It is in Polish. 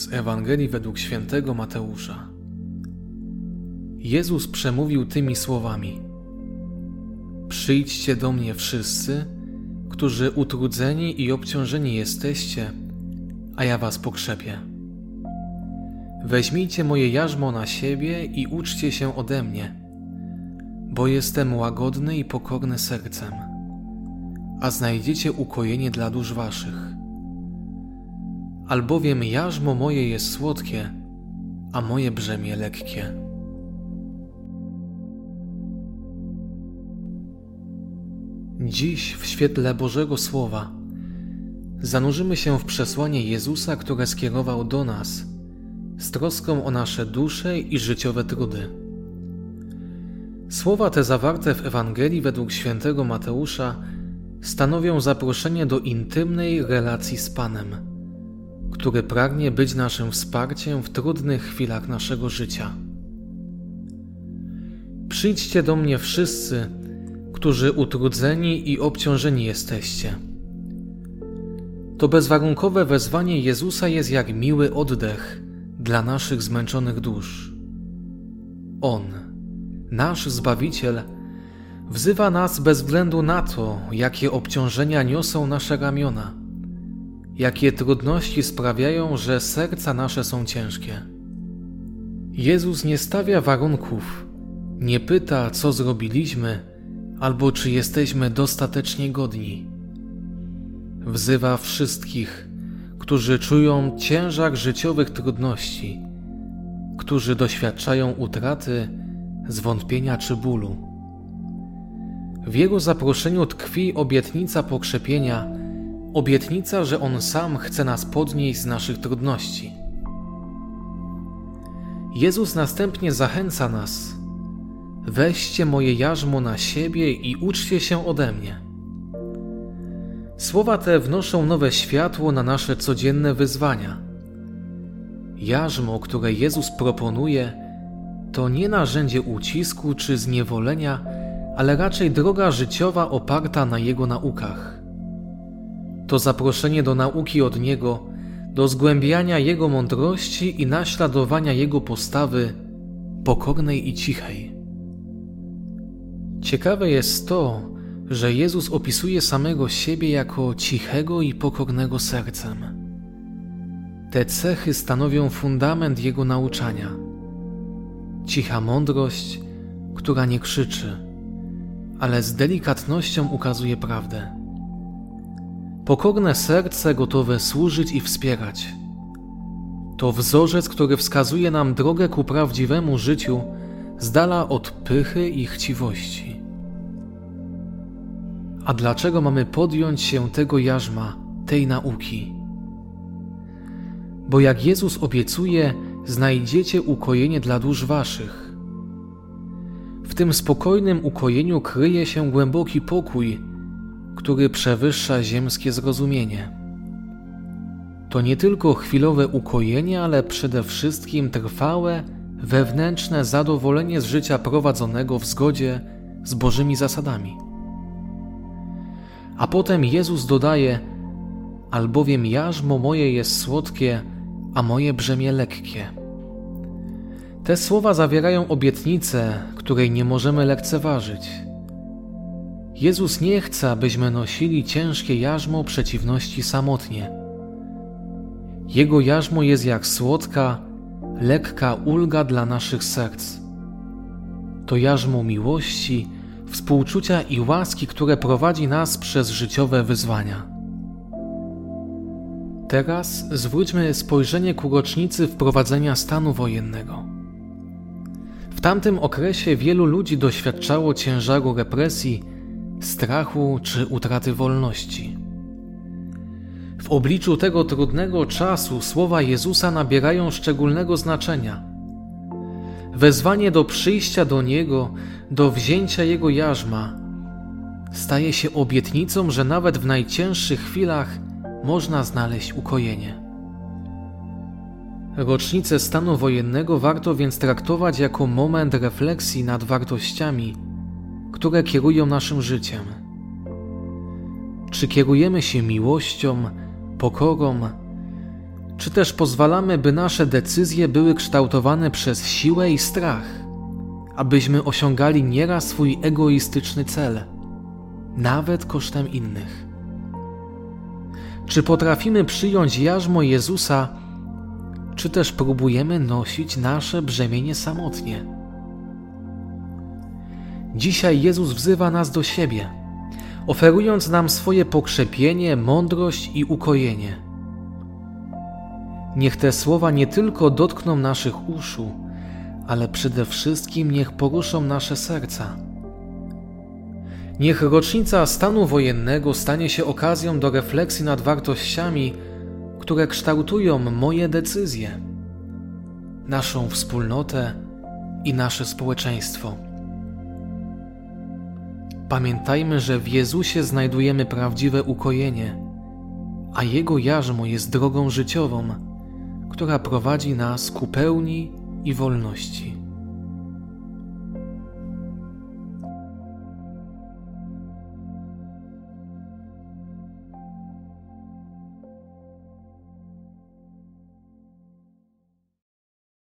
Z Ewangelii według świętego Mateusza. Jezus przemówił tymi słowami: Przyjdźcie do mnie wszyscy, którzy utrudzeni i obciążeni jesteście, a ja was pokrzepię. Weźmijcie moje jarzmo na siebie i uczcie się ode mnie, bo jestem łagodny i pokorny sercem, a znajdziecie ukojenie dla dusz waszych albowiem jarzmo moje jest słodkie, a moje brzemię lekkie. Dziś w świetle Bożego Słowa zanurzymy się w przesłanie Jezusa, które skierował do nas z troską o nasze dusze i życiowe trudy. Słowa te zawarte w Ewangelii według świętego Mateusza stanowią zaproszenie do intymnej relacji z Panem który pragnie być naszym wsparciem w trudnych chwilach naszego życia. Przyjdźcie do mnie wszyscy, którzy utrudzeni i obciążeni jesteście. To bezwarunkowe wezwanie Jezusa jest jak miły oddech dla naszych zmęczonych dusz. On, nasz Zbawiciel, wzywa nas bez względu na to, jakie obciążenia niosą nasze ramiona jakie trudności sprawiają, że serca nasze są ciężkie. Jezus nie stawia warunków, nie pyta, co zrobiliśmy, albo czy jesteśmy dostatecznie godni. Wzywa wszystkich, którzy czują ciężar życiowych trudności, którzy doświadczają utraty, zwątpienia czy bólu. W jego zaproszeniu tkwi obietnica pokrzepienia Obietnica, że On sam chce nas podnieść z naszych trudności. Jezus następnie zachęca nas: Weźcie moje jarzmo na siebie i uczcie się ode mnie. Słowa te wnoszą nowe światło na nasze codzienne wyzwania. Jarzmo, które Jezus proponuje, to nie narzędzie ucisku czy zniewolenia, ale raczej droga życiowa oparta na Jego naukach to zaproszenie do nauki od Niego, do zgłębiania Jego mądrości i naśladowania Jego postawy pokornej i cichej. Ciekawe jest to, że Jezus opisuje samego siebie jako cichego i pokornego sercem. Te cechy stanowią fundament Jego nauczania. Cicha mądrość, która nie krzyczy, ale z delikatnością ukazuje prawdę. Pokorne serce gotowe służyć i wspierać. To wzorzec, który wskazuje nam drogę ku prawdziwemu życiu, z dala od pychy i chciwości. A dlaczego mamy podjąć się tego jarzma, tej nauki? Bo jak Jezus obiecuje, znajdziecie ukojenie dla dusz waszych. W tym spokojnym ukojeniu kryje się głęboki pokój, który przewyższa ziemskie zrozumienie. To nie tylko chwilowe ukojenie, ale przede wszystkim trwałe, wewnętrzne zadowolenie z życia prowadzonego w zgodzie z Bożymi zasadami. A potem Jezus dodaje: Albowiem jarzmo moje jest słodkie, a moje brzemię lekkie. Te słowa zawierają obietnicę, której nie możemy lekceważyć Jezus nie chce, abyśmy nosili ciężkie jarzmo przeciwności samotnie. Jego jarzmo jest jak słodka, lekka ulga dla naszych serc. To jarzmo miłości, współczucia i łaski, które prowadzi nas przez życiowe wyzwania. Teraz zwróćmy spojrzenie ku rocznicy wprowadzenia stanu wojennego. W tamtym okresie wielu ludzi doświadczało ciężaru represji strachu czy utraty wolności. W obliczu tego trudnego czasu słowa Jezusa nabierają szczególnego znaczenia. Wezwanie do przyjścia do Niego, do wzięcia Jego jarzma, staje się obietnicą, że nawet w najcięższych chwilach można znaleźć ukojenie. Rocznicę stanu wojennego warto więc traktować jako moment refleksji nad wartościami, które kierują naszym życiem. Czy kierujemy się miłością, pokorą, Czy też pozwalamy, by nasze decyzje były kształtowane przez siłę i strach, abyśmy osiągali nieraz swój egoistyczny cel, nawet kosztem innych? Czy potrafimy przyjąć jarzmo Jezusa, czy też próbujemy nosić nasze brzemienie samotnie? Dzisiaj Jezus wzywa nas do siebie, oferując nam swoje pokrzepienie, mądrość i ukojenie. Niech te słowa nie tylko dotkną naszych uszu, ale przede wszystkim niech poruszą nasze serca. Niech rocznica stanu wojennego stanie się okazją do refleksji nad wartościami, które kształtują moje decyzje, naszą wspólnotę i nasze społeczeństwo. Pamiętajmy, że w Jezusie znajdujemy prawdziwe ukojenie, a Jego jarzmo jest drogą życiową, która prowadzi nas ku pełni i wolności.